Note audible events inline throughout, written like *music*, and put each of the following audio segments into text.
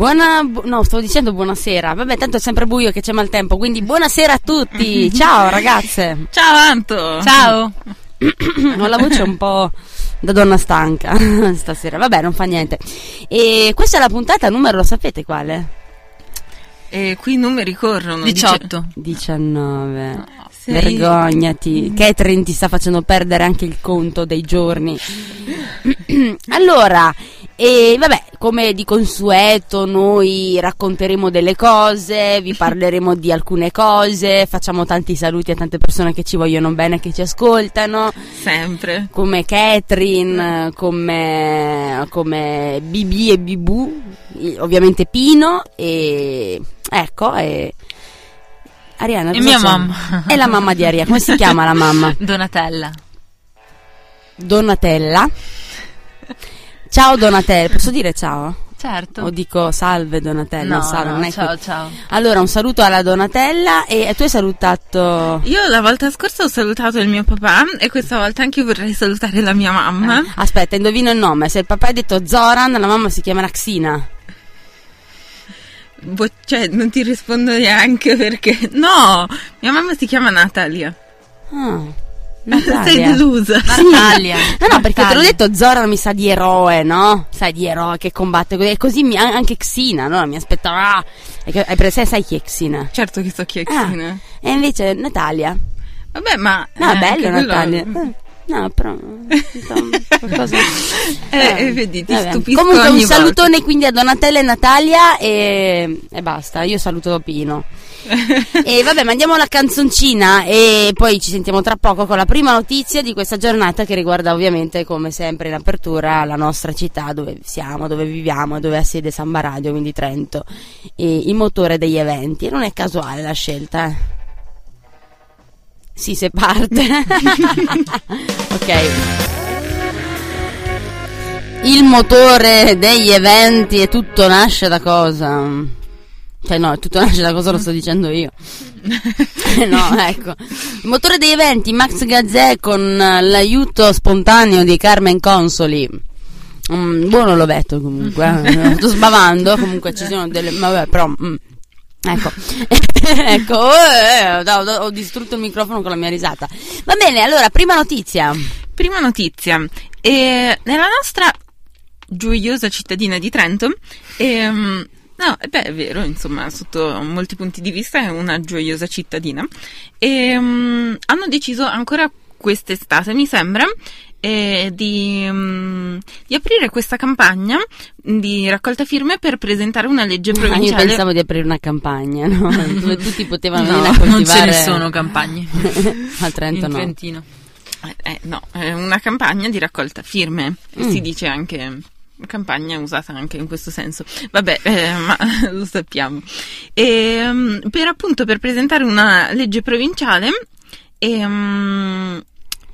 Buona, bu- no, stavo dicendo buonasera. Vabbè, tanto è sempre buio che c'è maltempo, quindi buonasera a tutti. *laughs* Ciao ragazze. Ciao Anto. Ciao. *coughs* Ho la voce un po' da donna stanca *laughs* stasera. Vabbè, non fa niente. E questa è la puntata numero, lo sapete quale? E qui i numeri corrono. 18. 19. Sei- Vergognati. Catherine ti sta facendo perdere anche il conto dei giorni. *coughs* allora, e vabbè, come di consueto, noi racconteremo delle cose, vi parleremo di alcune cose, facciamo tanti saluti a tante persone che ci vogliono bene, che ci ascoltano, Sempre. come Catherine, come, come BB e Bibu, ovviamente Pino e ecco, e Ariana. E mia c'è? mamma. È la mamma di Ariana, come si chiama la mamma? *laughs* Donatella. Donatella. Ciao Donatella, posso dire ciao? Certo. O dico salve Donatella? no, salve, no, non è ciao, que- ciao. Allora, un saluto alla Donatella e tu hai salutato... Io la volta scorsa ho salutato il mio papà e questa volta anche io vorrei salutare la mia mamma. Aspetta, indovino il nome. Se il papà ha detto Zoran, la mamma si chiamerà Xina. Boh, cioè, non ti rispondo neanche perché... *laughs* No, mia mamma si chiama Natalia. Ah, Sei Natalia. delusa. Natalia. No, no, perché te l'ho Natalia. detto, Zoran mi sa di eroe, no? Sai, di eroe che combatte così. E così mi- anche Xina, no? Mi aspettava. Ah, hai preso- sai chi è Xina? Certo che so chi è Ah, Xina. e invece Natalia. Vabbè, ma... No, eh, bello quello- Natalia. Eh, No, però. *laughs* qualcosa. Eh, eh, vedi, ti vabbè. stupisco Comunque, un salutone quindi a Donatella e Natalia e, e basta. Io saluto Pino. *laughs* e vabbè, mandiamo la canzoncina e poi ci sentiamo tra poco con la prima notizia di questa giornata che riguarda ovviamente, come sempre in apertura, la nostra città dove siamo, dove viviamo, dove ha sede Samba Radio, quindi Trento, e il motore degli eventi. E non è casuale la scelta, eh. Sì, se parte. *laughs* ok. Il motore degli eventi e tutto nasce da cosa? Cioè no, tutto nasce da cosa lo sto dicendo io. *laughs* No, ecco. Il motore degli eventi, Max Gazzè con l'aiuto spontaneo di Carmen Consoli. Mm, buono l'ovetto comunque, eh. sto sbavando, comunque ci sono delle... Vabbè, però... mm. Ecco, *laughs* ecco, oh, eh, ho, distrutto il microfono con la mia risata. Va bene, allora, prima notizia. Prima notizia. E nella nostra gioiosa cittadina di Trento, ehm, no, eh beh, è vero, insomma, sotto molti punti di vista è una gioiosa cittadina. Ehm, hanno deciso ancora quest'estate, mi sembra, eh, di, mm, di aprire questa campagna di raccolta firme per presentare una legge Ah, io provinciale. pensavo di aprire una campagna, no? *laughs* dove tutti potevano No, venire a coltivare. non ce ne sono campagne. *laughs* Al Trento in no. Trentino. Eh, eh, no, è una campagna di raccolta firme. Mm. Si dice anche campagna usata anche in questo senso. Vabbè, eh, ma *laughs* lo sappiamo. E, per appunto per presentare una legge provinciale ehm,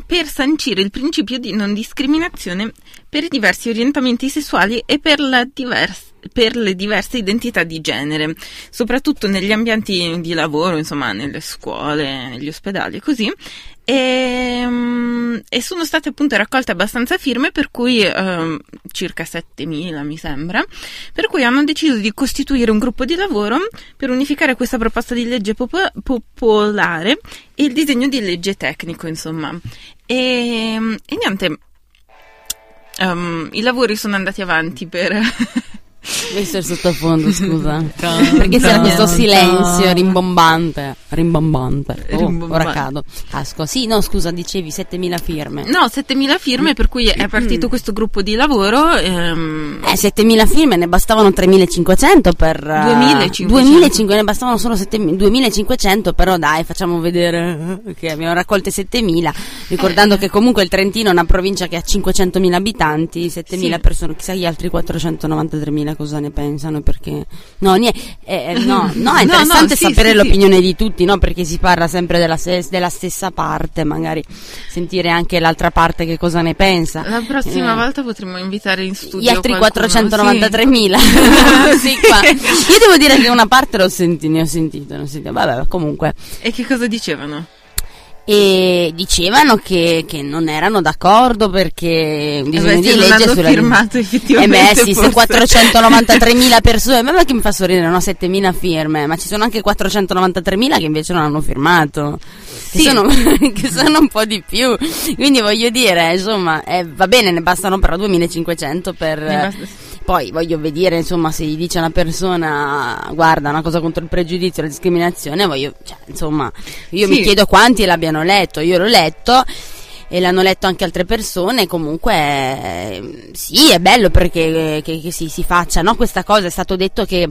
per sancire il principio di non discriminazione per i diversi orientamenti sessuali e per, la divers- per le diverse identità di genere, soprattutto negli ambienti di lavoro, insomma, nelle scuole, negli ospedali e così. E, mm, e sono state appunto raccolte abbastanza firme, per cui ehm, circa 7.000 mi sembra, per cui hanno deciso di costituire un gruppo di lavoro per unificare questa proposta di legge popo- popolare e il disegno di legge tecnico, insomma. E, e niente, ehm, i lavori sono andati avanti per... Visto il sottofondo, scusa. Perché c'era questo silenzio rimbombante. Rimbombante. Oh, Rimbombante. ora cado. Casco. Sì, no, scusa, dicevi 7000 firme. No, 7.000 firme, per cui è partito questo gruppo di lavoro. ehm, Eh, 7000 firme, ne bastavano 3500 per... eh, 2500. 2500, ne bastavano solo 7000 2500, però dai, facciamo vedere che abbiamo raccolte 7000, ricordando Eh. che comunque il Trentino è una provincia che ha 500.000 abitanti, 7000 Sì. persone, chissà gli altri 493.000 cosa ne pensano, perché... No, nie- eh, eh, no, *laughs* no, è interessante no, sì, sapere sì, sì. l'opinione di tutti, no? Perché si parla sempre della, ses- della stessa parte, magari sentire anche l'altra parte che cosa ne pensa. La prossima Eh. volta potremmo invitare in studio Gli altri qualcuno, 493.000. *laughs* sì, qua. Io devo dire che una parte l'ho sentito, ne ho sentito, ne ho sentito. Vabbè, comunque. sì. E che cosa dicevano? E dicevano che, che non erano d'accordo perché un disegno Eh beh, di legge sulla firmato Eh effettivamente beh sì, se forse. 493.000 persone, ma che mi fa sorridere, no? 7.000 firme, ma ci sono anche 493.000 che invece non hanno firmato, che, Sì. sono, *laughs* che sono un po' di più, quindi voglio dire, insomma, eh, va bene, ne bastano però 2.500 per... Poi voglio vedere, insomma, se gli dice una persona, guarda, una cosa contro il pregiudizio, la discriminazione, voglio, cioè, insomma, io mi Sì. chiedo quanti l'abbiano letto, io l'ho letto e l'hanno letto anche altre persone, comunque eh, sì, è bello perché che, che si, si faccia, no? Questa cosa è stato detto che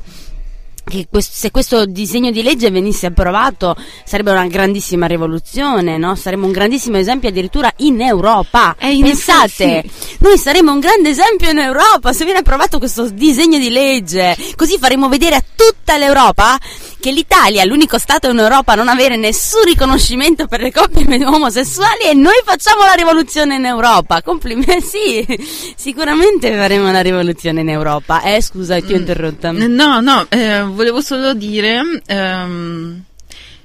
che quest- se questo disegno di legge venisse approvato sarebbe una grandissima rivoluzione, no? Saremmo un grandissimo esempio addirittura in Europa. Eh, in Pensate, effetti noi saremmo un grande esempio in Europa se viene approvato questo disegno di legge. Così faremo vedere a tutta l'Europa che l'Italia è l'unico Stato in Europa a non avere nessun riconoscimento per le coppie *laughs* omosessuali e noi facciamo la rivoluzione in Europa. Complimenti, sì, sicuramente faremo la rivoluzione in Europa. Eh, scusa, ti ho interrotta. No, no, eh, volevo solo dire ehm,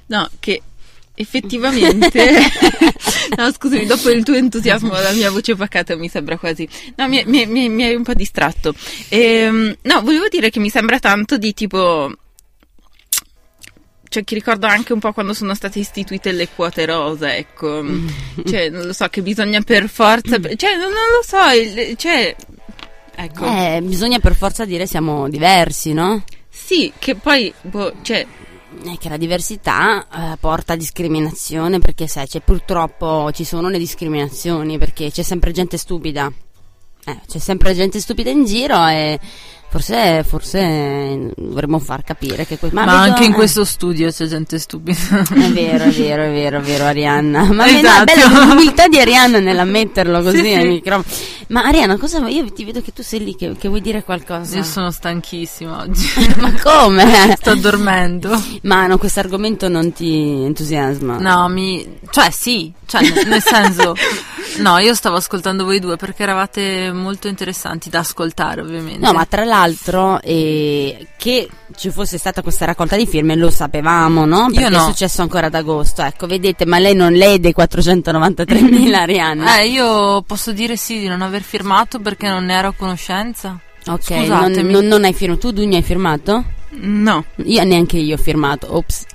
no, che effettivamente. *laughs* No scusami dopo il tuo entusiasmo la mia voce pacata mi sembra quasi. No mi, mi- mi- mi hai un po' distratto. Ehm, no volevo dire che mi sembra tanto di tipo cioè che ricordo anche un po' quando sono state istituite le quote rosa ecco. *laughs* Cioè non lo so che bisogna per forza cioè non, non lo so il- cioè ecco. Eh, bisogna per forza dire siamo diversi, no? sì che poi boh, cioè È che la diversità eh, porta a discriminazione perché sai, c'è purtroppo ci sono le discriminazioni perché c'è sempre gente stupida. Eh, c'è sempre gente stupida in giro e forse, forse dovremmo far capire che que- Ma, vedo- anche in questo studio c'è gente stupida. È vero, è vero, è vero, è vero, Arianna. *laughs* Ma no, è Esatto. bella l'umiltà di Arianna nell'ammetterlo così Sì, al sì. microfono. Ma Arianna, cosa vuoi? Io ti vedo che tu sei lì, che, che vuoi dire qualcosa. Io sono stanchissima oggi. *laughs* Ma come? Sto dormendo. Ma no, questo argomento non ti entusiasma. No, mi. cioè, sì, cioè, nel senso. No, io stavo ascoltando voi due perché eravate molto interessanti da ascoltare, ovviamente. No, ma tra l'altro eh, che ci fosse stata questa raccolta di firme lo sapevamo, no? Perché no. è successo ancora ad agosto. Ecco, vedete, ma lei non lei dei 493.000 Arianna. Eh, io posso dire sì di non aver firmato perché non ne ero a conoscenza. ok, non, non, non hai firmato. Tu Dugno hai firmato? no Io neanche io ho firmato. Ops.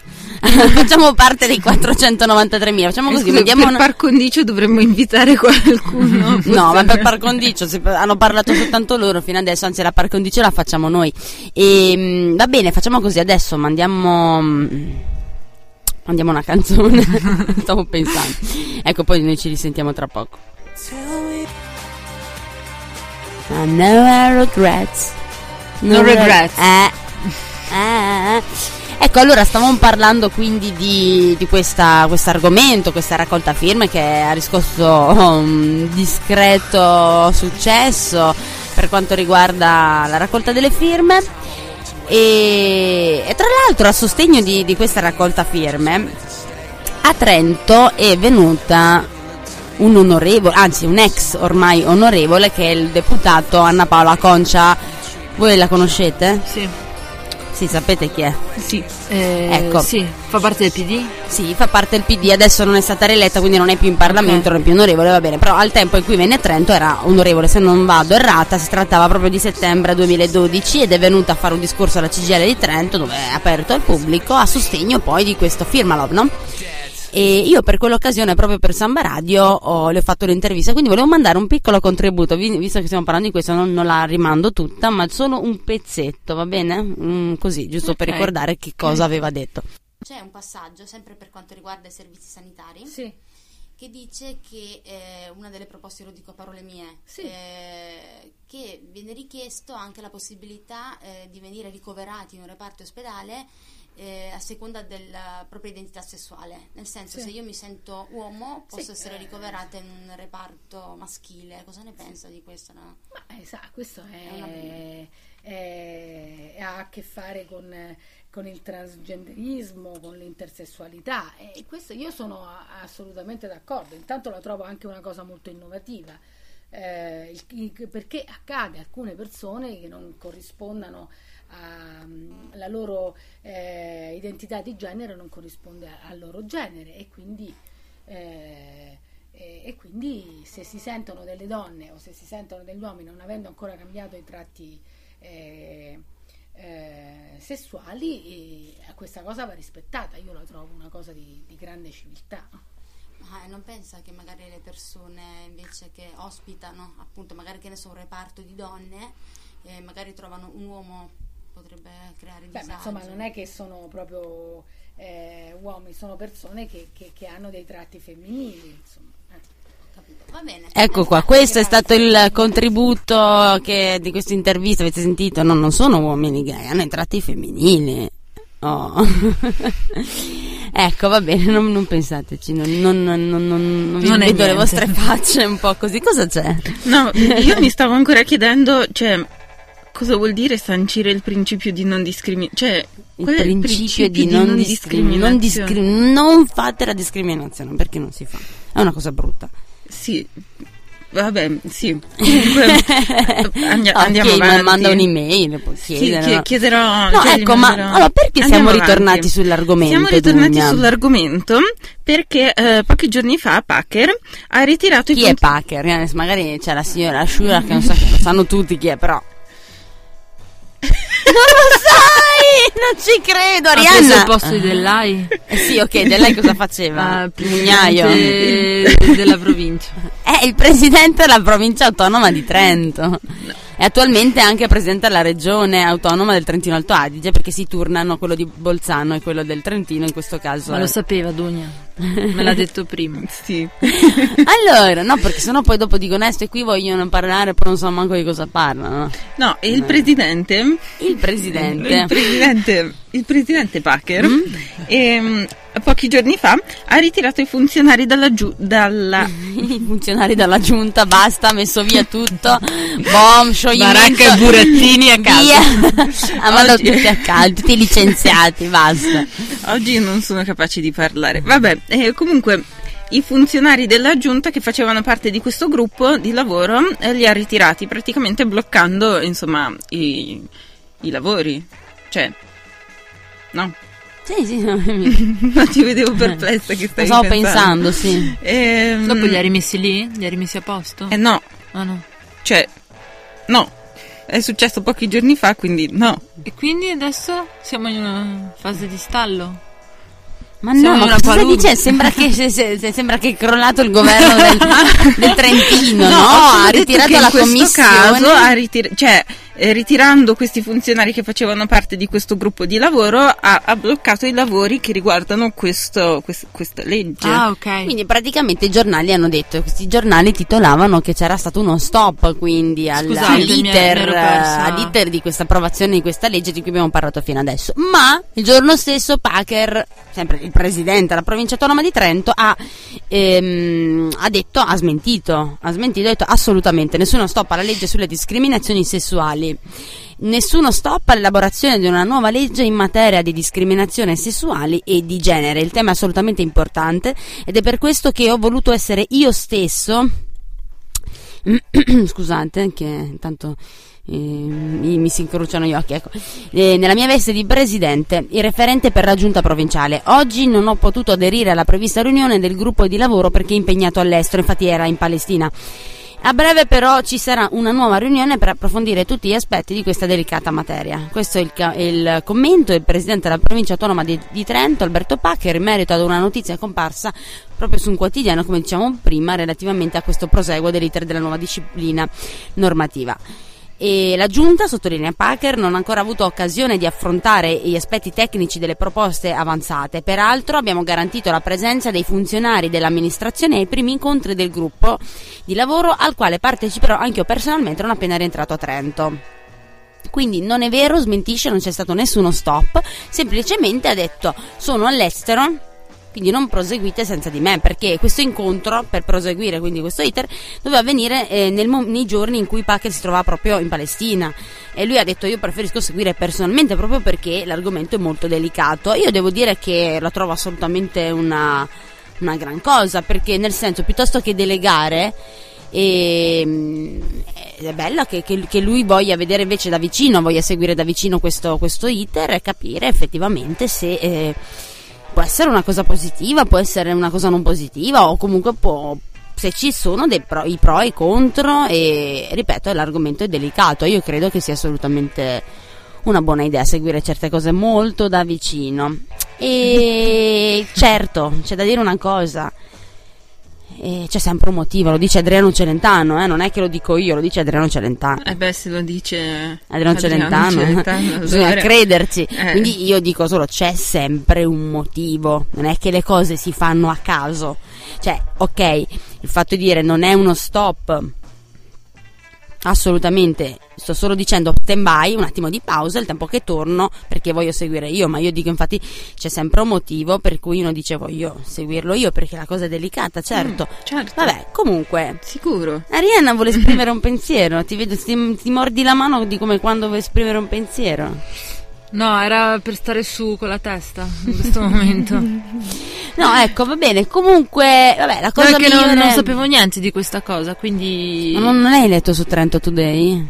*laughs* Facciamo parte dei 493.000. Facciamo così, Scusa, vediamo per una- par condicio dovremmo invitare qualcuno *laughs* No, ma per par condicio si- hanno parlato soltanto loro fino adesso, anzi la par condicio la facciamo noi. E, mm, va bene, facciamo così, adesso mandiamo mm, mandiamo una canzone. *laughs* Stavo pensando. Ecco, poi noi ci risentiamo tra poco. I know I regrets. No regrets. Eh. Eh. Ecco, allora stavamo parlando quindi di, di questo argomento, questa raccolta firme che ha riscosso un discreto successo per quanto riguarda la raccolta delle firme. E, e tra l'altro a sostegno di, di questa raccolta firme a Trento è venuta un onorevole, anzi un ex ormai onorevole che è il deputato Anna Paola Concia. Voi la conoscete? Sì. Sì, sapete chi è? sì Eh, Ecco. Sì, fa parte del PD? Sì, fa parte del PD, adesso non è stata rieletta, quindi non è più in Parlamento, Ok. non è più onorevole, va bene, però al tempo in cui venne a Trento era onorevole, se non vado errata, si trattava proprio di settembre 2012 ed è venuta a fare un discorso alla CGL di Trento dove è aperto al pubblico a sostegno poi di questo Firmalov, no? E io per quell'occasione, proprio per Samba Radio, ho- le ho fatto l'intervista, quindi volevo mandare un piccolo contributo, vi- visto che stiamo parlando di questo, non, non la rimando tutta, ma solo un pezzetto, va bene? Mm, così, giusto per Ok. ricordare che cosa aveva detto. C'è un passaggio, sempre per quanto riguarda i servizi sanitari, Sì. che dice che eh, una delle proposte, lo dico a parole mie, Sì. eh, che viene richiesto anche la possibilità eh, di venire ricoverati in un reparto ospedale eh, a seconda della propria identità sessuale. Nel senso, Sì. se io mi sento uomo, posso Sì, essere eh, ricoverata in un reparto maschile. Cosa ne pensa di questo? no? Ma eh, sa, questo È è, è- ha a che fare con, con il transgenderismo, con l'intersessualità e questo io sono assolutamente d'accordo. Intanto la trovo anche una cosa molto innovativa. eh, il- il- perché accade a alcune persone che non corrispondano a, mm, la loro eh, identità di genere non corrisponde al loro genere e quindi eh, e, e quindi se si sentono delle donne o se si sentono degli uomini non avendo ancora cambiato i tratti eh, eh, sessuali, eh, questa cosa va rispettata. Io la trovo una cosa di, di grande civiltà. Ma non pensa che magari le persone invece che ospitano, appunto, magari che ne so, un reparto di donne, eh, magari trovano un uomo potrebbe creare Beh, disagio. ma insomma, non è che sono proprio eh, uomini, sono persone che, che- che hanno dei tratti femminili. Insomma. eh. Capito? Va bene. Ecco qua, questo è stato il contributo che- di questa intervista, avete sentito? No, non sono uomini gay, hanno i tratti femminili. Oh. *laughs* ecco, va bene, non, non pensateci, non, non, non, non, non vi Non è vedo le vostre *laughs* facce un po' così. Cosa c'è? No, io mi stavo ancora chiedendo, cioè, cosa vuol dire sancire il principio di non discriminazione? Cioè, Il è principio di non, discriminare. Non, discriminazione? discri- non fate la discriminazione perché non si fa. È una cosa brutta. Sì, vabbè, sì. Comunque, *laughs* andi- andiamo ok, ma avanti. manda un'email, Sì, chiedere. chie- no? chiederò. No, cioè, ecco, ma allora perché Andiamo siamo ritornati avanti. sull'argomento? Siamo ritornati Dunia? sull'argomento perché eh, pochi giorni fa Packer ha ritirato Chi i è conti- Packer? Eh, Magari c'è la signora Shura che non so, lo sanno tutti chi è, però. Non lo sai! Non ci credo, Ha preso Arianna! il posto di Dell'Ai? Eh sì, ok, di lei cosa faceva? Ah, presidente della provincia. È il presidente della provincia autonoma di Trento. E attualmente anche presidente della regione autonoma del Trentino Alto Adige perché si turnano quello di Bolzano e quello del Trentino in questo caso. Ma lo sapeva Dunia, *laughs* me l'ha detto prima. Sì. *laughs* Allora, no, perché sennò poi dopo dicono eh, sti qui vogliono parlare, però non so manco di cosa parlano. No, e il presidente Il presidente. Il presidente, il presidente Packer, Mm? ehm, pochi giorni fa, ha ritirato i funzionari dalla, giu- dalla *laughs* I funzionari della giunta, basta, ha messo via tutto. *laughs* Bom, scioglimento. Baracca e burattini a casa. Via. *laughs* ha mandato Oggi- tutti a casa, tutti licenziati, basta. Oggi non sono capace di parlare. Vabbè, eh, comunque i funzionari della giunta che facevano parte di questo gruppo di lavoro eh, li ha ritirati, praticamente bloccando, insomma, i, i lavori. Cioè, no, Sì, sì, no, *laughs* non ti vedevo perplessa che lo stai stavo pensando, sì. Ehm, Dopo li ha rimessi lì? Li ha rimessi a posto? Eh no, Ah no. cioè, no. È successo pochi giorni fa, quindi no. E quindi adesso siamo in una fase di stallo? Ma Siamo no, ma cosa dicendo? Sembra che, se- se- se- sembra che è crollato il governo del, *laughs* del Trentino, no? solo Ha ritirato la questo commissione. caso ha ritir- cioè, eh, ritirando questi funzionari che facevano parte di questo gruppo di lavoro, ha, ha bloccato i lavori che riguardano questo, quest- questa legge. Ah ok. Quindi praticamente i giornali hanno detto, questi giornali titolavano che c'era stato uno stop quindi al- Scusate, all'iter, all'iter di questa approvazione di questa legge di cui abbiamo parlato fino adesso. Ma il giorno stesso Packer, sempre il presidente della provincia autonoma di Trento, ha, ehm, ha detto, ha smentito, ha smentito, ha detto assolutamente nessuno stop alla legge sulle discriminazioni sessuali. Nessuno stop all'elaborazione di una nuova legge in materia di discriminazione sessuali e di genere. Il tema è assolutamente importante ed è per questo che ho voluto essere io stesso. *clears throat* Scusate, che intanto eh, mi, mi si incrociano gli occhi. Ecco. Eh, nella mia veste di presidente, il referente per la giunta provinciale. Oggi non ho potuto aderire alla prevista riunione del gruppo di lavoro perché impegnato all'estero, infatti era in Palestina. A breve però ci sarà una nuova riunione per approfondire tutti gli aspetti di questa delicata materia. Questo è il, ca- il commento del Presidente della provincia autonoma di, di Trento, Alberto Paccher, in merito ad una notizia comparsa proprio su un quotidiano, come dicevamo prima, relativamente a questo proseguo dell'iter della nuova disciplina normativa. E la giunta, sottolinea Packer, non ha ancora avuto occasione di affrontare gli aspetti tecnici delle proposte avanzate. Peraltro abbiamo garantito la presenza dei funzionari dell'amministrazione ai primi incontri del gruppo di lavoro al quale parteciperò anche io personalmente non appena rientrato a Trento. Quindi non è vero, smentisce, non c'è stato nessuno stop, semplicemente ha detto sono all'estero, quindi non proseguite senza di me, perché questo incontro per proseguire quindi questo iter doveva avvenire eh, nel nei giorni in cui Packer si trovava proprio in Palestina e lui ha detto io preferisco seguire personalmente proprio perché l'argomento è molto delicato. Io devo dire che la trovo assolutamente una, una gran cosa, perché nel senso piuttosto che delegare e, è bella che, che- che lui voglia vedere invece da vicino, voglia seguire da vicino questo, questo iter e capire effettivamente se, eh, può essere una cosa positiva, può essere una cosa non positiva o comunque può se ci sono pro, i pro e i contro e ripeto l'argomento è delicato. Io credo che sia assolutamente una buona idea seguire certe cose molto da vicino. E certo c'è da dire una cosa e c'è sempre un motivo, lo dice Adriano Celentano, eh? non è che lo dico io, lo dice Adriano Celentano. Eh beh, se lo dice Adriano, Celentano, Celentano, *laughs* bisogna allora- crederci. Eh. Quindi io dico solo c'è sempre un motivo, non è che le cose si fanno a caso. Cioè, ok, il fatto di dire non è uno stop. Assolutamente, sto solo dicendo stand by, un attimo di pausa, il tempo che torno perché voglio seguire io, ma io dico infatti c'è sempre un motivo per cui uno dice voglio seguirlo io perché la cosa è delicata, certo. Mm, certo. Vabbè, comunque, Sicuro. Arianna vuole *laughs* esprimere un pensiero, ti vedo, ti, ti mordi la mano di come quando vuoi esprimere un pensiero. No, era per stare su con la testa in questo momento. *laughs* No, ecco, va bene, comunque, vabbè, la cosa No, che non, non sapevo niente di questa cosa, quindi... Ma non, non hai letto su Trento Today?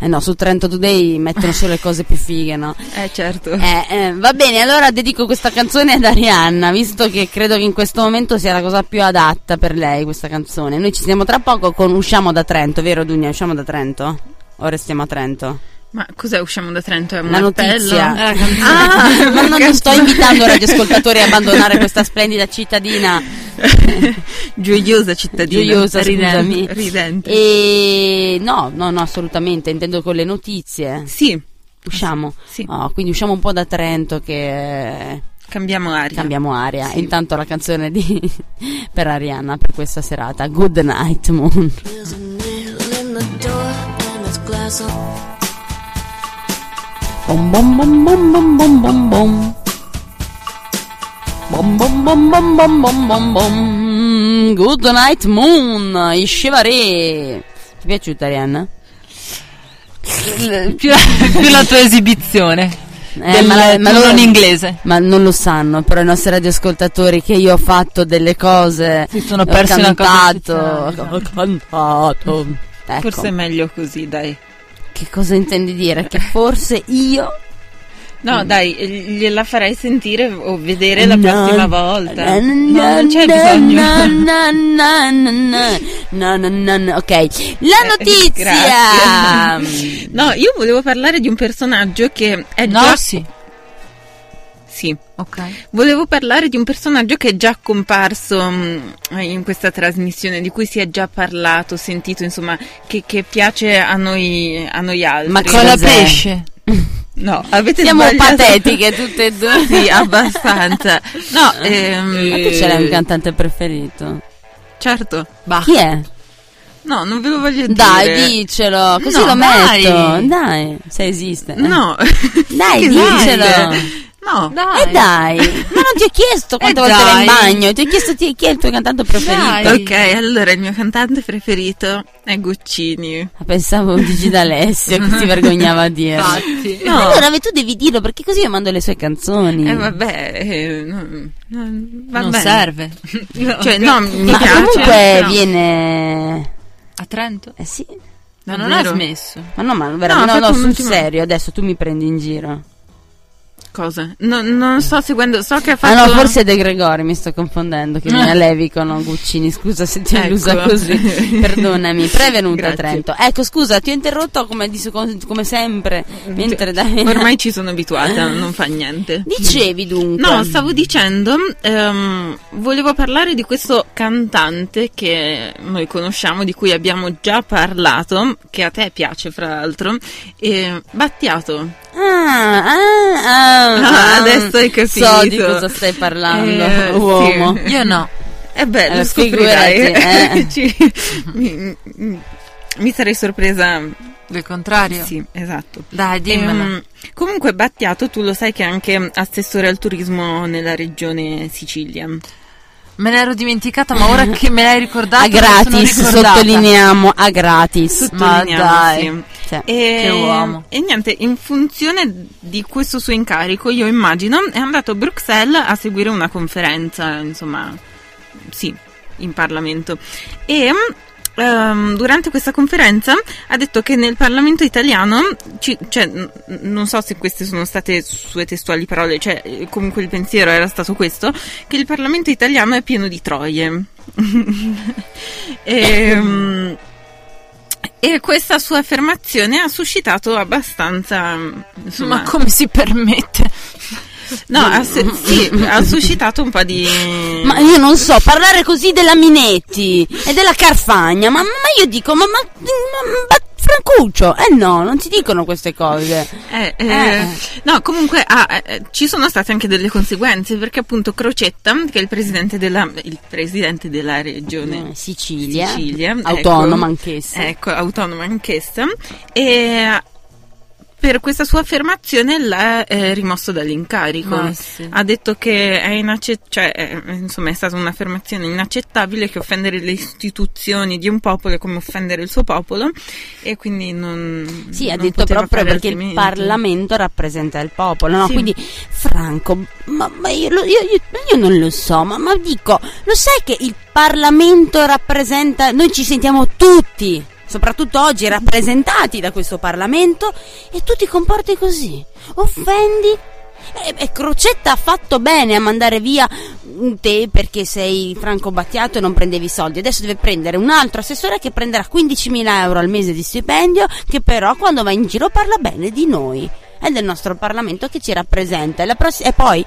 Eh no, su Trento Today mettono solo le cose più fighe, no? *laughs* Eh, certo. Eh, eh, va bene, allora dedico questa canzone ad Arianna, visto che credo che in questo momento sia la cosa più adatta per lei questa canzone. Noi ci stiamo tra poco con Usciamo da Trento, vero Dunia? Usciamo da Trento? O restiamo a Trento? Ma cos'è usciamo da Trento? È un La appello? notizia. Canzone. Ah, Ma non *laughs* sto invitando i radioascoltatori a abbandonare questa splendida cittadina *laughs* Gioiosa cittadina. gioiosa, ridente. scusami. Ridente. E no, no, no, assolutamente, intendo con le notizie. Sì, Usciamo. Sì. Oh, quindi usciamo un po' da Trento che cambiamo aria. cambiamo aria. Sì. Intanto la canzone di *laughs* per Arianna per questa serata. Good night moon. There's a nail in the door and there's glass on Bom bom bom bom bom bom bom bom. Bom bom bom bom bom bom bom bom. Good night moon. I Chevare. Ti è piaciuta Arianna? più, più la tua esibizione. Eh, del ma la- ma loro- in inglese. Ma non lo sanno, però i nostri radioascoltatori che io ho fatto delle cose. Si sono ho persi una cosa cantato. Ho cantato. Ecco, Forse è meglio così, dai. Che cosa intendi dire? Che forse io. No, dai, eh, gliela farei sentire o vedere la prossima volta. No, non c'è bisogno. na. No, no, no, no. Ok, la Eh, notizia. *laughs* No, io volevo parlare di un personaggio che è No, già... sì. Sì. Ok. Volevo parlare di un personaggio che è già comparso mh, in questa trasmissione, di cui si è già parlato, sentito, insomma, che, che piace a noi, a noi altri. Ma Con la pesce. No, avete Siamo sbagliato. patetiche tutte e due. Sì, abbastanza. No, ehm, Ma tu ce l'hai un cantante preferito? certo. Bah. Chi è? No, non ve lo voglio dire. Dai, dicelo, così No, lo dai. metto. Dai, se esiste. eh. No. *laughs* Dai, dicelo. No. Dai. E dai, ma non ti ho chiesto *laughs* quante Eh volte vai in bagno, ti ho chiesto ti- chi è il tuo cantante preferito. Dai. Ok, allora il mio cantante preferito è Guccini. Ah, Pensavo Gigi D'Alessio che si vergognava a dire. Infatti. No. Allora tu devi dirlo perché così io mando le sue canzoni. Eh vabbè, eh, non, non- va non bene. serve. *laughs* Cioè, no, mi Ma piace. comunque però- viene... A Trento? Eh sì. Ma non ha smesso. Ma no, ma veramente, no, no, fatto sul serio, adesso tu mi prendi in giro. Cosa? No, non sto seguendo, so che ha Ah fatto... no, forse De Gregori, mi sto confondendo, che viene a Levico, no, Guccini, scusa se ti ho Ecco. così, *laughs* perdonami, però è venuta a Grazie. Trento. Ecco, scusa, ti ho interrotto come, come sempre, mentre dai... *laughs* Ormai ci sono abituata, non fa niente. Dicevi dunque... No, stavo dicendo, ehm, volevo parlare di questo cantante che noi conosciamo, di cui abbiamo già parlato, che a te piace fra l'altro, e Battiato. Ah, ah, ah, Ah, ah. adesso hai capito. So di cosa stai parlando, Eh, uomo. sì. Io no. Eh beh, Allora, lo scoprirai. eh. *laughs* Ci- mi- mi sarei sorpresa. Del contrario. Sì, esatto. Dai, dimmelo. Ehm, comunque Battiato, tu lo sai che è anche assessore al turismo nella regione Sicilia. Me l'ero dimenticata, ma ora che me l'hai ricordato A gratis, ricordata. sottolineiamo, a gratis. Ma Sottolineiamo, dai. sì. Sì. E, Che uomo. e niente, in funzione di questo suo incarico, io immagino, è andato a Bruxelles a seguire una conferenza, insomma, sì, in Parlamento. E ehm, durante questa conferenza ha detto che nel Parlamento italiano, ci- cioè, n- non so se queste sono state sue testuali parole, cioè comunque il pensiero era stato questo, che il Parlamento italiano è pieno di troie. *laughs* Ehm, e questa sua affermazione ha suscitato abbastanza, insomma, Ma come si permette? No, ha, se- sì, ha suscitato un po' di... Ma io non so, parlare così della Minetti e della Carfagna, ma, ma io dico, ma, ma, ma- Francuccio, eh no, non si dicono queste cose. Eh, eh, Eh. No, comunque ah, eh, ci sono state anche delle conseguenze perché appunto Crocetta, che è il presidente della, il presidente della regione Eh, Sicilia, Sicilia, autonoma ecco, anch'essa. Ecco, autonoma anch'essa. E per questa sua affermazione l'ha eh, rimosso dall'incarico. Sì. Ha detto che è, inaccett- cioè, è- insomma, è stata un'affermazione inaccettabile che offendere le istituzioni di un popolo è come offendere il suo popolo e quindi non Sì, ha non detto proprio perché il altrimenti. Parlamento rappresenta il popolo, no? Sì. Quindi, Franco, ma, ma io, io- io- io non lo so, ma, ma dico, lo sai che il Parlamento rappresenta, noi ci sentiamo tutti, soprattutto oggi, rappresentati da questo Parlamento e tu ti comporti così, offendi? E, Crocetta ha fatto bene a mandare via mm, te perché sei Franco Battiato e non prendevi soldi. Adesso deve prendere un altro assessore che prenderà 15.000 euro al mese di stipendio, che però quando va in giro parla bene di noi e del nostro Parlamento che ci rappresenta. E, pross- e poi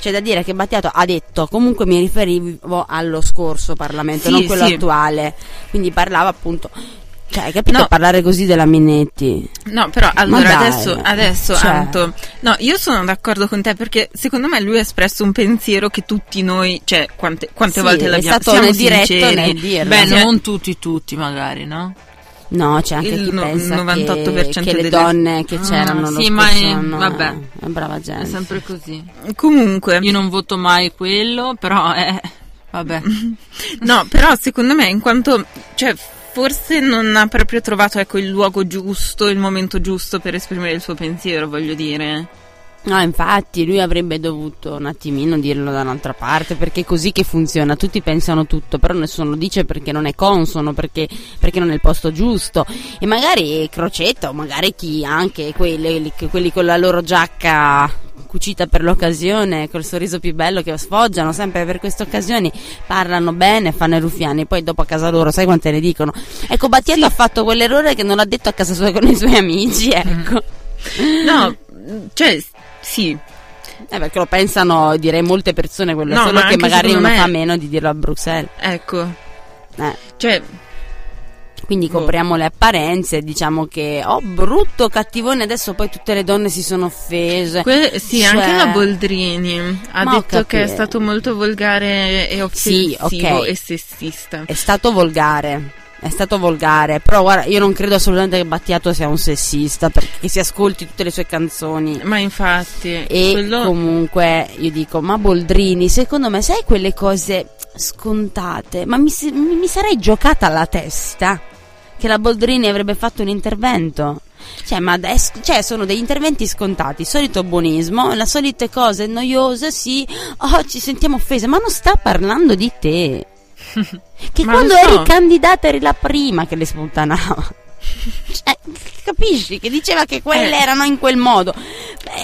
c'è da dire che Battiato ha detto, comunque mi riferivo allo scorso Parlamento, Sì, non quello sì. attuale. Quindi parlava appunto. Cioè, hai capito No. parlare così della Minetti? No, però allora adesso, adesso cioè. Anto, no, io sono d'accordo con te perché secondo me lui ha espresso un pensiero che tutti noi, cioè quante, quante Sì, volte l'abbiamo stato siamo nel diretto nel dirlo. Beh, Cioè, non tutti, tutti magari, no? No, c'è anche Il chi no- pensa 98% che, che le delle- donne che Ah, c'erano lo sì, ma è- anno, vabbè. è brava gente. È sempre così. Comunque, Io non voto mai quello, però è... Vabbè. *laughs* no, però secondo me in quanto, cioè forse non ha proprio trovato ecco il luogo giusto, il momento giusto per esprimere il suo pensiero, voglio dire. No, infatti lui avrebbe dovuto un attimino dirlo da un'altra parte perché è così che funziona, tutti pensano tutto, però nessuno lo dice perché non è consono, perché, perché non è il posto giusto e magari Crocetta o magari chi anche quelli, quelli con la loro giacca cucita per l'occasione, col sorriso più bello che sfoggiano sempre per queste occasioni, parlano bene, fanno i ruffiani, poi dopo a casa loro sai quante ne dicono. Ecco, Battiato ha fatto quell'errore che non l'ha detto a casa sua con i suoi amici, ecco. No, *laughs* cioè sì, Eh, perché lo pensano, direi, molte persone quello, No, solo ma che magari uno me- fa meno di dirlo a Bruxelles. ecco, Eh, cioè quindi copriamo le apparenze, diciamo che, oh, brutto, cattivone, adesso poi tutte le donne si sono offese. Que- sì, Cioè- anche la Boldrini ha Ma detto che è stato molto volgare e Sì, offensivo ok. e sessista. È stato volgare. È stato volgare, però guarda, io non credo assolutamente che Battiato sia un sessista perché si ascolti tutte le sue canzoni. Ma infatti, E quello... comunque io dico, ma Boldrini, secondo me, sai quelle cose scontate? Ma mi, mi- mi sarei giocata alla testa che la Boldrini avrebbe fatto un intervento. Cioè, ma adesso, cioè, sono degli interventi scontati, solito buonismo, le solite cose noiose, sì, oh, ci sentiamo offese, ma non sta parlando di te. *laughs* Che quando so. eri candidata eri la prima che le spuntanava. *laughs* Cioè, capisci? Che diceva che quelle Eh. erano in quel modo.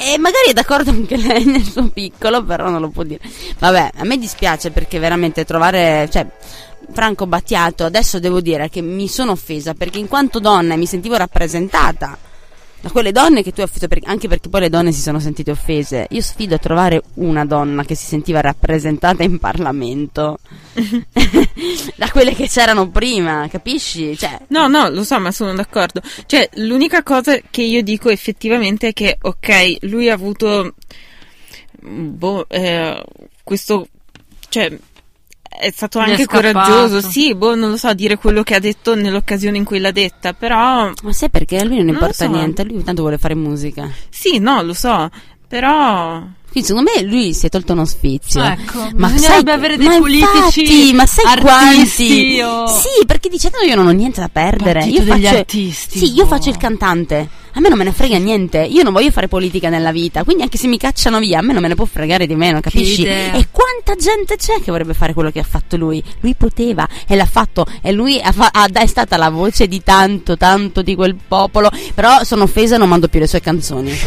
E magari è d'accordo anche lei nel suo piccolo, però non lo può dire. Vabbè, a me dispiace perché veramente trovare. Cioè, Franco Battiato, adesso devo dire che mi sono offesa perché in quanto donna mi sentivo rappresentata da quelle donne che tu hai offeso, anche perché poi le donne si sono sentite offese. Io sfido a trovare una donna che si sentiva rappresentata in Parlamento *laughs* *laughs* da quelle che c'erano prima, capisci? Cioè, No, no, lo so, ma sono d'accordo. Cioè, l'unica cosa che io dico effettivamente è che, ok, lui ha avuto, boh, eh, questo, cioè, è stato è anche scappato. coraggioso, sì, boh, non lo so, dire quello che ha detto nell'occasione in cui l'ha detta, però, ma sai perché a lui non Non importa so. niente, lui tanto vuole fare musica. sì, no, lo so, però, Quindi secondo me lui si è tolto uno sfizio. Ecco, ma bisognerebbe sai, avere dei ma politici infatti, ma sai artisti quanti? o- Sì, perché dice "No, io non ho niente da perdere. Partito Io degli faccio artisti, Sì, io boh. faccio il cantante. A me non me ne frega niente. Io non voglio fare politica nella vita, quindi anche se mi cacciano via, a me non me ne può fregare di meno, capisci? E quanta gente c'è che vorrebbe fare quello che ha fatto lui? Lui poteva e l'ha fatto e lui ha fa- ha- è stata la voce di tanto, tanto di quel popolo. Però sono offesa e non mando più le sue canzoni.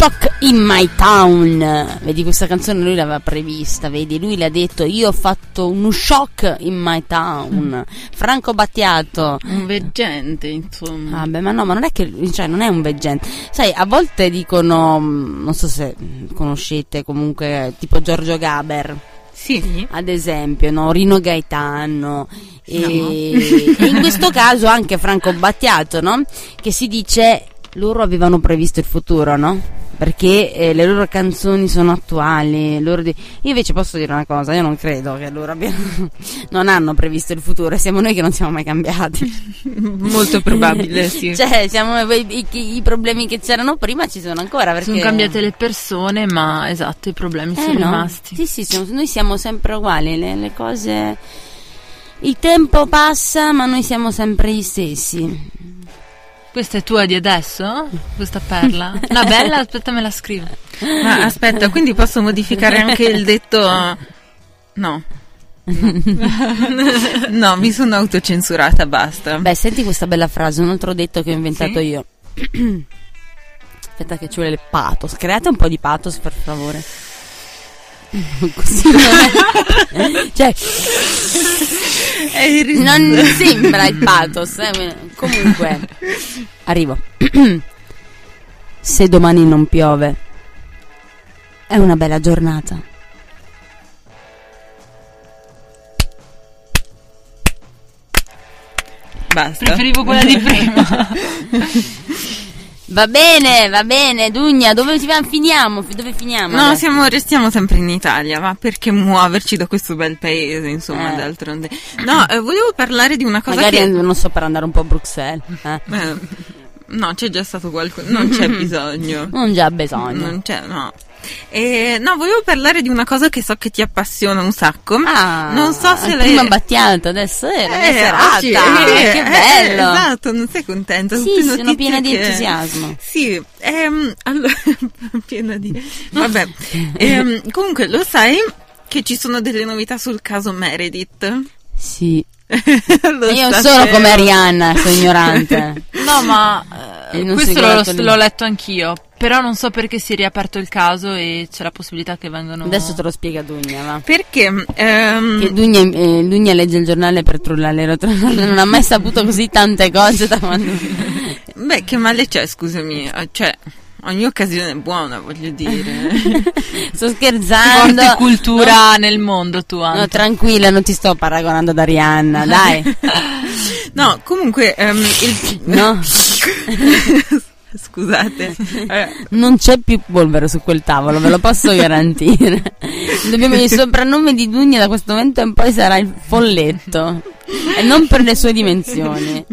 Shock in my town. Vedi, questa canzone lui l'aveva prevista, vedi, lui le ha detto io ho fatto uno shock in my town. Franco Battiato. Un veggente, insomma. Ah, beh, ma no, ma non è che, cioè, non è un veggente. Sai, a volte dicono, mm, non so se conoscete comunque, tipo Giorgio Gaber, Sì. ad esempio, no? Rino Gaetano. E, e in questo caso anche Franco Battiato, no? Che si dice, loro avevano previsto il futuro, no? Perché eh, le loro canzoni sono attuali. loro di- Io invece posso dire una cosa, io non credo che loro abbiano... *laughs* non hanno previsto il futuro, siamo noi che non siamo mai cambiati. *laughs* Molto probabile, sì. *laughs* Cioè, siamo, i, i- i problemi che c'erano prima ci sono ancora. Perché... Sono cambiate le persone, ma esatto, i problemi Eh, sono no? rimasti. Sì, sì, siamo- noi siamo sempre uguali, le, le cose... Il tempo passa, ma noi siamo sempre gli stessi. Questa è tua di adesso? Questa perla? No, bella, aspetta, me la scrivo. Ma aspetta, quindi posso modificare anche il detto... No. No, mi sono autocensurata, basta. Beh, senti questa bella frase, un altro detto che ho inventato Sì? io. *clears throat* Aspetta che ci vuole il pathos. Create un po' di pathos, per favore. *laughs* Così non è- *laughs* cioè, È il ris- non sembra il pathos. eh. Comunque, arrivo. *clears throat* Se domani non piove, è una bella giornata. Basta. Preferivo quella di prima. *laughs* Va bene, va bene, Dugna, dove finiamo? Fi- Dove finiamo? No, siamo, restiamo sempre in Italia, ma perché muoverci da questo bel paese, insomma, Eh. d'altronde. No, eh, volevo parlare di una cosa Magari che... non so per andare un po' a Bruxelles. eh. Eh, no, c'è già stato qualcuno, *laughs* non c'è bisogno. Non già bisogno. Non c'è, no. Eh, no, volevo parlare di una cosa che so che ti appassiona un sacco. Ah, non so se lei... prima Battiato, adesso è la Eh, serata. oggi- che eh, bello. esatto, non sei contenta? Sì, sono piena di che- entusiasmo. Sì, ehm, allora, *laughs* piena di... Vabbè, *laughs* ehm, comunque lo sai che ci sono delle novità sul caso Meredith? Sì. *laughs* Io non sono come Arianna, sono ignorante. *laughs* No, ma eh, questo l'ho, l'ho letto anch'io. Però non so perché si è riaperto il caso e c'è la possibilità che vengano. Adesso te lo spiega Dugna, va. Perché... ehm, Che Dugna, eh, Dugna legge il giornale per trullalero, trullalero, non ha mai saputo così tante cose da quando... *laughs* Beh, che male c'è, scusami, eh, cioè... Ogni occasione è buona, voglio dire. *laughs* Sto Porti scherzando. cultura nel mondo tu, No, tranquilla, non ti sto paragonando ad Arianna, dai. *laughs* No, comunque, ehm, il... No, *laughs* Scusate. Eh, non c'è più polvere su quel tavolo, ve lo posso garantire. Dobbiamo il soprannome di Dugna da questo momento in poi sarà il folletto. E non per le sue dimensioni.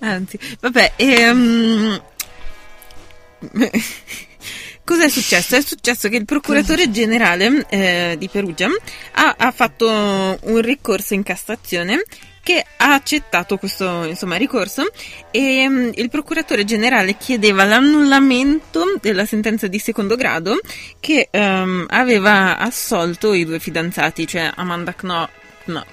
Anzi, vabbè, ehm... *laughs* Cos'è successo? È successo che il procuratore generale eh, di Perugia ha, ha fatto un ricorso in Cassazione che ha accettato questo insomma, ricorso e mm, il procuratore generale chiedeva l'annullamento della sentenza di secondo grado che ehm, aveva assolto i due fidanzati, cioè Amanda Kno-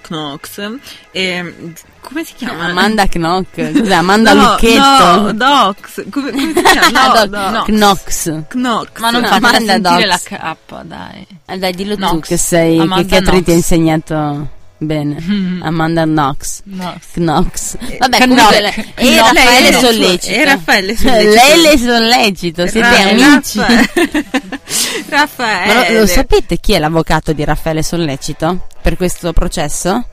Knox e come si chiama? Amanda Knock, cos'è? Amanda *laughs* no, Lucchetto. No, Dox. Come, come si chiama? *laughs* No, Doc- no. Knox. Knox. Ma non No, fatela Amanda sentire Docs. la K, dai. Eh, dai, dillo tu Knox. che sei, che Amanda Catherine ti ha insegnato bene. Amanda Knox. No. Knox. Vabbè, Knock. comunque, le- e No, Raffaele Sollecito. e Raffaele *laughs* Sollecito. Lei le sollecito, siete Ra- amici. Raffa- *laughs* Raffaele. Ma lo, sapete chi è l'avvocato di Raffaele Sollecito per questo processo?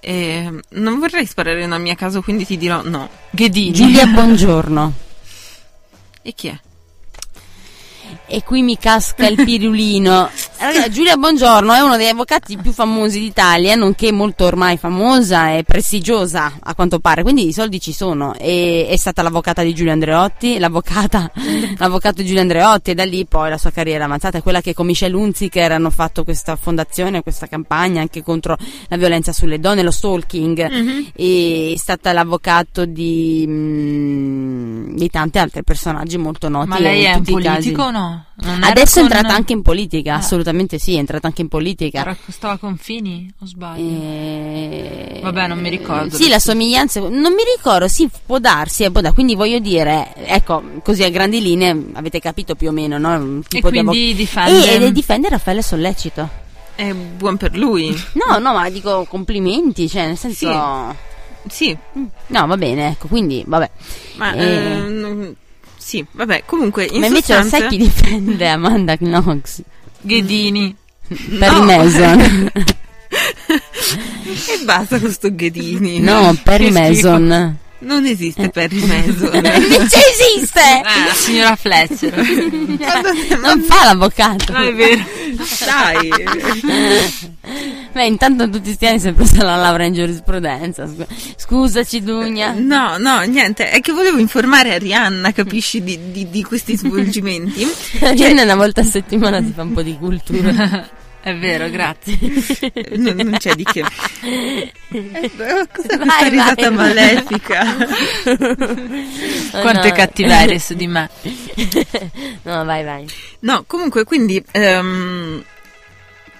Eh, non vorrei sparare una mia caso, quindi ti dirò no. Ghedini. Giulia Buongiorno. E chi è? E qui mi casca il pirulino. *laughs* Ragazzi, Giulia Bongiorno è uno degli avvocati più famosi d'Italia, nonché molto ormai famosa e prestigiosa a quanto pare, quindi i soldi ci sono. E, è stata l'avvocata di Giulio Andreotti, l'avvocata, *laughs* l'avvocato di Giulio Andreotti e da lì poi la sua carriera avanzata è quella che con Michelle Hunziker hanno fatto questa fondazione, questa campagna anche contro la violenza sulle donne, lo stalking. Mhm. E è stata l'avvocato di, mm, di tanti altri personaggi molto noti. Ma lei è un politico o no? Non Adesso è con- entrata anche in politica, Ah. assolutamente sì, è entrata anche in politica. Era- Stava con Fini o sbaglio? Eh, Vabbè, non mi ricordo Sì, la somiglianza, non mi ricordo, sì, può darsi, eh, può dar- quindi voglio dire, ecco, così a grandi linee avete capito più o meno, no? Un E tipo di quindi avvoc- difende... E, è difende Raffaele Sollecito. È buon per lui. No, no, ma dico complimenti, cioè nel senso... Sì, No, va bene, ecco, quindi, vabbè. ma Eh. eh, non- sì, vabbè, comunque in ma invece sostanza sai chi difende Amanda Knox? Ghedini. Perry Mason. *laughs* e basta con sto Ghedini. no, Perry. Mason. Non esiste Perry Mason. Invece esiste! Ah, la signora Fletcher. non fa l'avvocato. No, è vero. Dai. Beh, intanto tutti sti anni si è presa la laurea in giurisprudenza. Scu- Scusaci, Dugna. No, no, niente, è che volevo informare Arianna, capisci, di, di- di questi svolgimenti. *laughs* Viene una volta a settimana si fa un po' di cultura. *laughs* È vero, grazie. *laughs* Non, non c'è di che. *laughs* Eh, Cos'è questa Vai, risata vai. malefica? *laughs* Quante no. cattiverie su di me. No, vai, vai. No, comunque, quindi... ehm,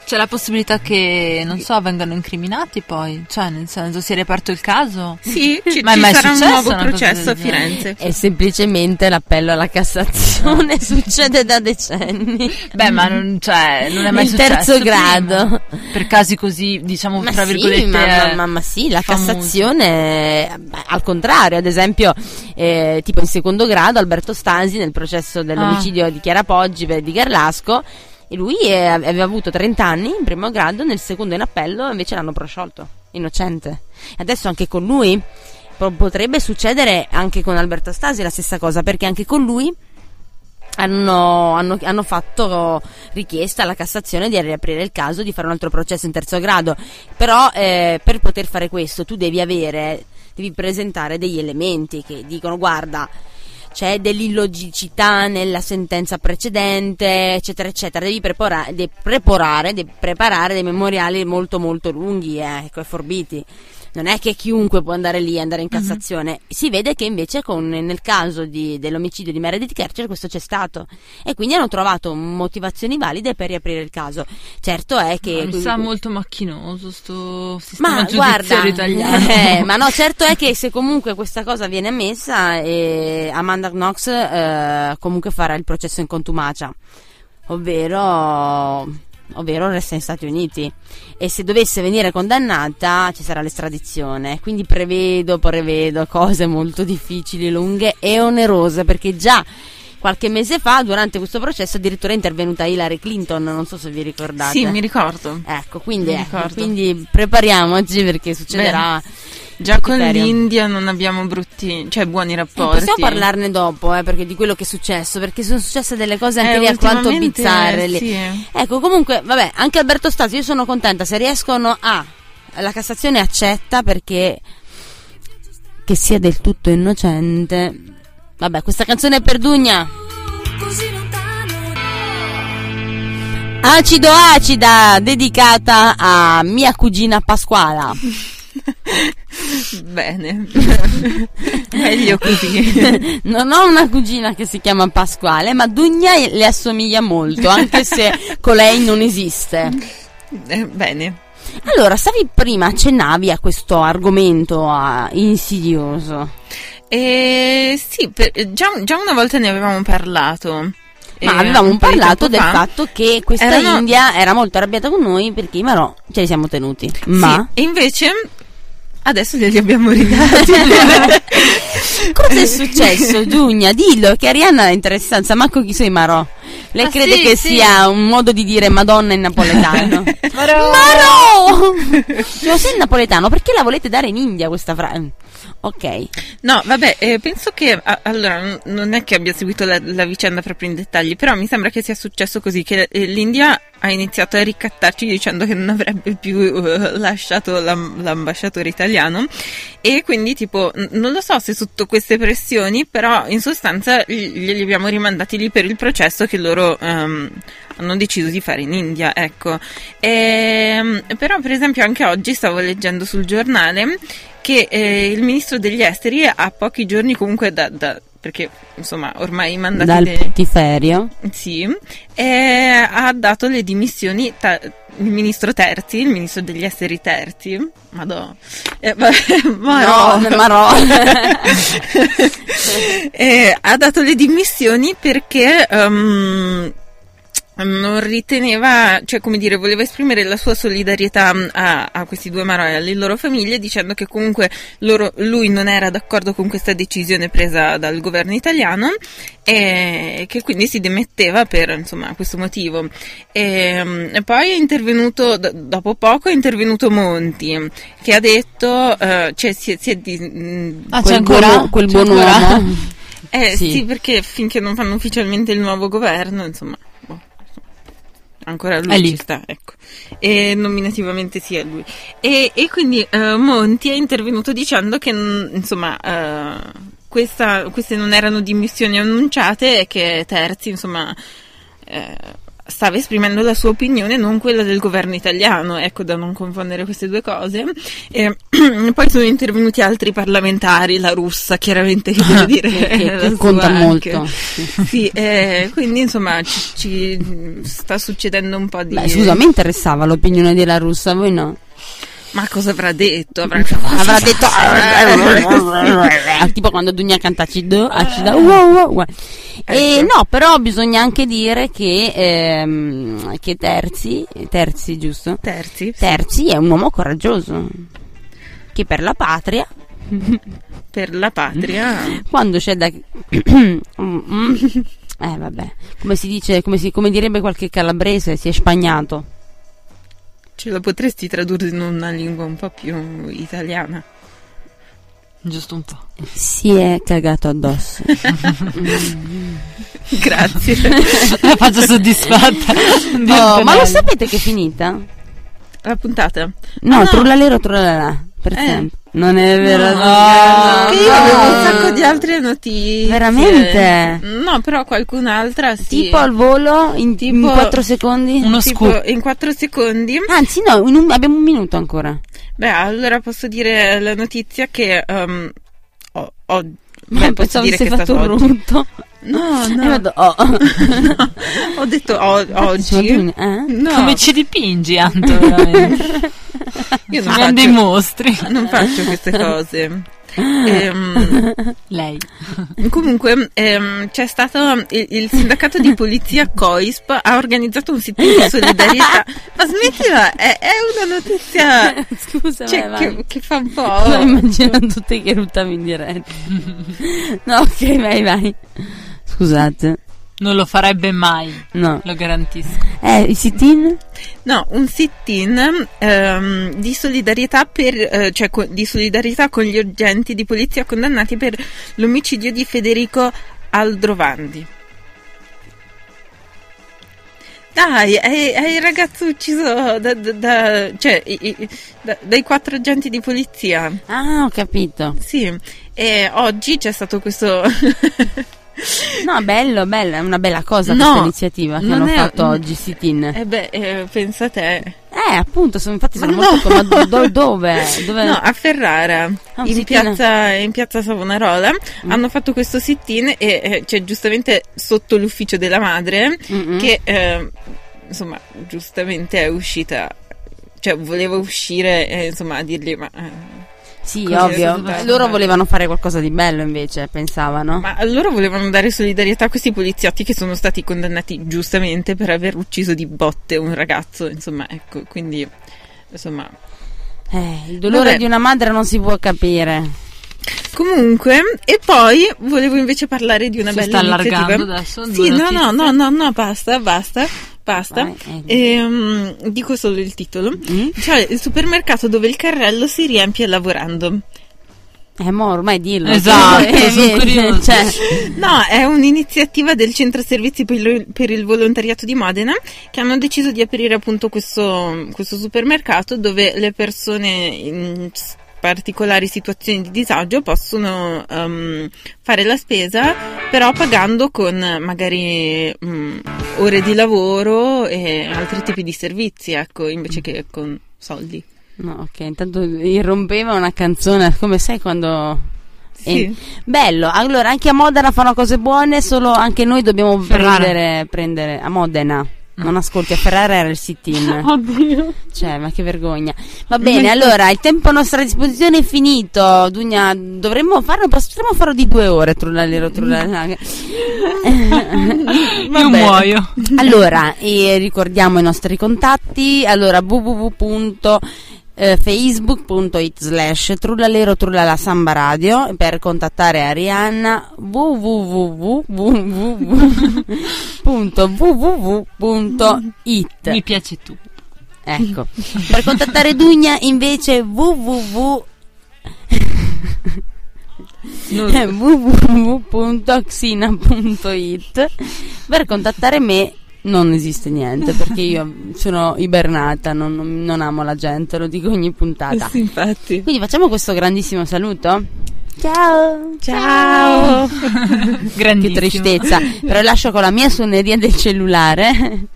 C'è la possibilità che, non so, vengano incriminati poi? Cioè, nel senso, si è riaperto il caso? sì, ci, Ma è ci mai sarà un successo nuovo processo a? Firenze. È semplicemente l'appello alla Cassazione, *laughs* succede da decenni. Beh, ma non, cioè, non è mai Il successo terzo prima. grado. Per casi così, diciamo, Ma tra sì, virgolette... ma, ma- eh, ma- sì, la famosi. Cassazione, al contrario, ad esempio, eh, tipo in secondo grado, Alberto Stasi nel processo dell'omicidio di Chiara Poggi per di Garlasco, e lui eh, aveva avuto 30 anni in primo grado, nel secondo in appello invece l'hanno prosciolto, innocente. Adesso anche con lui po- potrebbe succedere anche con Alberto Stasi la stessa cosa, perché anche con lui hanno, hanno- hanno fatto richiesta alla Cassazione di riaprire il caso, di fare un altro processo in terzo grado. Però eh, per poter fare questo tu devi avere, devi presentare degli elementi che dicono guarda c'è dell'illogicità nella sentenza precedente, eccetera, eccetera. Devi prepara- de- preparare, de- preparare dei memoriali molto, molto lunghi, eh, ecco, e forbiti. Non è che chiunque può andare lì e andare in Cassazione. Si vede che invece con- nel caso di- dell'omicidio di Meredith Kercher questo c'è stato. E quindi hanno trovato motivazioni valide per riaprire il caso. Certo è che... Ma mi sa molto macchinoso sto sistema Ma giudiziario guarda, italiano. *laughs* eh, *laughs* ma no, certo è che se comunque questa cosa viene ammessa, eh, Amanda Knox eh, comunque farà il processo in contumacia, ovvero, ovvero resta negli Stati Uniti. E se dovesse venire condannata ci sarà l'estradizione. Quindi prevedo, prevedo cose molto difficili, lunghe e onerose, perché già qualche mese fa, durante questo processo, addirittura è intervenuta Hillary Clinton, non so se vi ricordate. Sì, mi ricordo. Ecco, quindi, Mi ecco, ricordo. quindi prepariamoci perché succederà. Già con l'India non abbiamo brutti, cioè buoni Eh, rapporti. possiamo parlarne dopo, eh, perché di quello che è successo, perché sono successe delle cose anche Eh, lì alquanto bizzarre. sì. Ecco, comunque, vabbè, anche Alberto Stasi, io sono contenta se riescono a. La Cassazione accetta perché. che sia del tutto innocente. Vabbè, questa canzone è per Dugna. Acido acida, dedicata a mia cugina Pasquala. *laughs* *laughs* Bene. *laughs* Meglio così. *laughs* non ho una cugina che si chiama Pasquale, ma Dugna le assomiglia molto, anche se colei non esiste. Eh, bene. Allora, stavi prima, accennavi a questo argomento ah, insidioso. Eh, sì, per- già, già una volta ne avevamo parlato. Ma Eh, avevamo un parlato del fa. fatto che questa Erano- India era molto arrabbiata con noi perché i marò ce li siamo tenuti. Ma Sì, e invece adesso glieli abbiamo ridati. *laughs* cosa è successo, Giugna? Dillo che Arianna ha interessanza, manco chi sei marò. Lei Ah, crede sì, che sì. sia un modo di dire Madonna in napoletano. *laughs* Marò! Marò! Se lo sei in napoletano, perché la volete dare in India questa frase? Ok. No, vabbè, eh, penso che a- allora non è che abbia seguito la, la vicenda proprio in dettagli, però mi sembra che sia successo così che eh, l'India ha iniziato a ricattarci dicendo che non avrebbe più eh, lasciato l'am- l'ambasciatore italiano e quindi tipo n- non lo so se sotto queste pressioni, però in sostanza gli- glieli abbiamo rimandati lì per il processo che loro ehm, hanno deciso di fare in India, ecco. Ehm, però per esempio anche oggi stavo leggendo sul giornale che eh, il ministro degli esteri a pochi giorni comunque da, da- perché insomma ormai mandati Dal de- putiferio. sì, eh, ha dato le dimissioni ta- il ministro Terzi, il ministro degli esteri Terzi, madò, eh, va- *laughs* ma No, ma no. *laughs* Eh, ha dato le dimissioni perché ehm, non riteneva, cioè come dire, voleva esprimere la sua solidarietà mm, a, a questi due maroi e alle loro famiglie dicendo che comunque loro- lui non era d'accordo con questa decisione presa dal governo italiano e che quindi si dimetteva per insomma questo motivo. E, mm, e poi è intervenuto, dopo poco è intervenuto Monti che ha detto, eh, cioè si è, si è di- mm, Ah, quel c'è ancora? buon, quel C'è buon ancora? uomo. *laughs* eh sì. Sì. perché finché non fanno ufficialmente il nuovo governo, insomma, ancora lui È lì. ci sta, ecco. E nominativamente sì, è lui. E, e quindi eh, Monti è intervenuto dicendo che, mm, insomma, eh, questa- queste non erano dimissioni annunciate e che Terzi, insomma, eh, stava esprimendo la sua opinione, non quella del governo italiano, ecco, da non confondere queste due cose. E, *clears throat* poi sono intervenuti altri parlamentari, la russa, chiaramente, che *laughs* deve dire Che, che- *laughs* che conta anche. molto. Sì. Eh, quindi insomma ci, ci sta succedendo un po' di... Beh, scusa, a me interessava l'opinione della russa, voi no? Ma cosa avrà detto? Avrà, *laughs* Avrà detto tipo quando Dunia canta Cido, acida, wow, wow. E Ecco. no, però bisogna anche dire che, ehm, che Terzi, Terzi giusto? Terzi? Terzi è un uomo coraggioso che per la patria *laughs* Per la patria. quando c'è da *coughs* Mm, mm. eh vabbè come si dice come, si, come direbbe qualche calabrese si è spagnato Ce la potresti tradurre in una lingua un po' più italiana? Giusto un po'. si è cagato addosso *laughs* Grazie. *laughs* La faccio soddisfatta. di Oh, ma lo sapete che è finita? la puntata? no, Ah, no. trullalero trullalà per Eh. sempre non è vero No, che io avevo un sacco di altre notizie. Veramente? No, però qualcun'altra sì. tipo al volo in, Tipo- 4 secondi Uno Tipo, scoop. in 4 secondi. anzi no in un- abbiamo un minuto ancora Beh, allora posso dire la notizia che um, ho, ho- Ma beh, posso pensavo dire che è fatto stato un oggi. rutto No, E no. vado, oh. *laughs* ho detto o- oggi. Eh? No, Come ci dipingi, Anto, *laughs* io non Siamo dei faccio, mostri. non faccio queste *laughs* cose. Ehm, Lei. comunque ehm, c'è stato il, il sindacato di polizia COISP ha organizzato un sit-in di solidarietà ma smettila è, è una notizia scusa cioè, vai, vai. che, che fa un Sto po' immaginando te che ruttavi in diretta. no, ok, vai, vai. Scusate. Non lo farebbe mai, No. lo garantisco. Eh, i sit-in? No, un sit-in ehm, di solidarietà per, eh, cioè co- di solidarietà con gli agenti di polizia condannati per l'omicidio di Federico Aldrovandi. Dai, è, è il ragazzo ucciso da, da- da- cioè, i- i- da- dai quattro agenti di polizia. Ah, ho capito. Sì, e oggi c'è stato questo... *laughs* No, bello, bello, è una bella cosa No, questa iniziativa che hanno è- fatto oggi sit-in. eh beh, eh, pensa te. Eh, appunto, sono, infatti sono Ma molto no. ma do- do- *laughs* dove? dove? No, a Ferrara, un in, piazza, in piazza Savonarola, Mm. hanno fatto questo sit-in e eh, c'è giustamente sotto l'ufficio della madre Mm-mm. che, eh, insomma, giustamente è uscita, cioè voleva uscire e insomma a dirgli ma... eh, Sì, così ovvio. stato- Loro volevano fare qualcosa di bello invece, pensavano. Ma loro volevano dare solidarietà a questi poliziotti che sono stati condannati giustamente per aver ucciso di botte un ragazzo, insomma, ecco, quindi, insomma, Eh, il dolore Vabbè. di una madre non si può capire. Comunque, e poi volevo invece parlare di una Si bella sta allargando adesso, Sì, no, no, no, no, no, basta, basta, basta. Vai, eh. Ehm, dico solo il titolo. Mm? Cioè, il supermercato dove il carrello si riempie lavorando. Eh, mo ormai dillo. Esatto, Eh, sono vedi, curiosa. cioè, No, è un'iniziativa del Centro Servizi per il, per il Volontariato di Modena che hanno deciso di aprire appunto questo, questo supermercato dove le persone in particolari situazioni di disagio possono ehm, fare la spesa però pagando con magari mm, ore di lavoro e altri tipi di servizi, ecco, invece che con soldi. No, ok, intanto irrompeva una canzone, come sai quando... Sì. Bello, allora anche a Modena fanno cose buone, solo anche noi dobbiamo prendere, prendere... A Modena, non ascolti, a Ferrara era il sit-in. *laughs* Oddio. Cioè, ma che vergogna. Va bene, allora, il tempo a nostra disposizione è finito. Dugna, dovremmo farlo, potremmo farlo di due ore, trullalero, trullalero. *laughs* Io muoio. Allora, eh, ricordiamo i nostri contatti. Allora, www.facebook.it slash trullalero trullala samba radio per contattare Arianna www.www.it Mi piace tu. Ecco. Per contattare Dugna invece www *laughs* www.oxina.it per contattare me non esiste niente perché io sono ibernata, non, non- non amo la gente, lo dico ogni puntata. Sì, infatti. Quindi facciamo questo grandissimo saluto. Ciao! Ciao! Che Grandissimo. tristezza, però lascio con la mia suoneria del cellulare.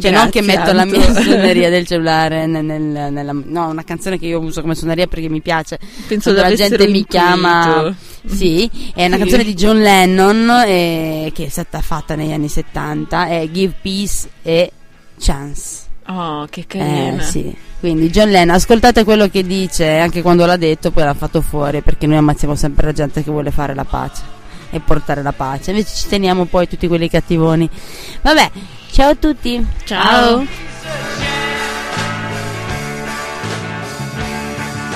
Cioè, non che Grazie, metto la mia suoneria del *laughs* cellulare nel- nel- nella. No, una canzone che io uso come suoneria perché mi piace. Penso la gente mi chiama. intuito. Sì, è una Sì. canzone di John Lennon eh, che è stata fatta negli anni 70. È Give Peace e Chance. Oh, che Eh, carina. sì. Quindi John Lennon, ascoltate quello che dice, anche quando l'ha detto, poi l'ha fatto fuori, perché noi ammazziamo sempre la gente che vuole fare la pace e portare la pace. Invece ci teniamo poi tutti quelli cattivoni. Vabbè, Ciao a tutti. Ciao. Ciao.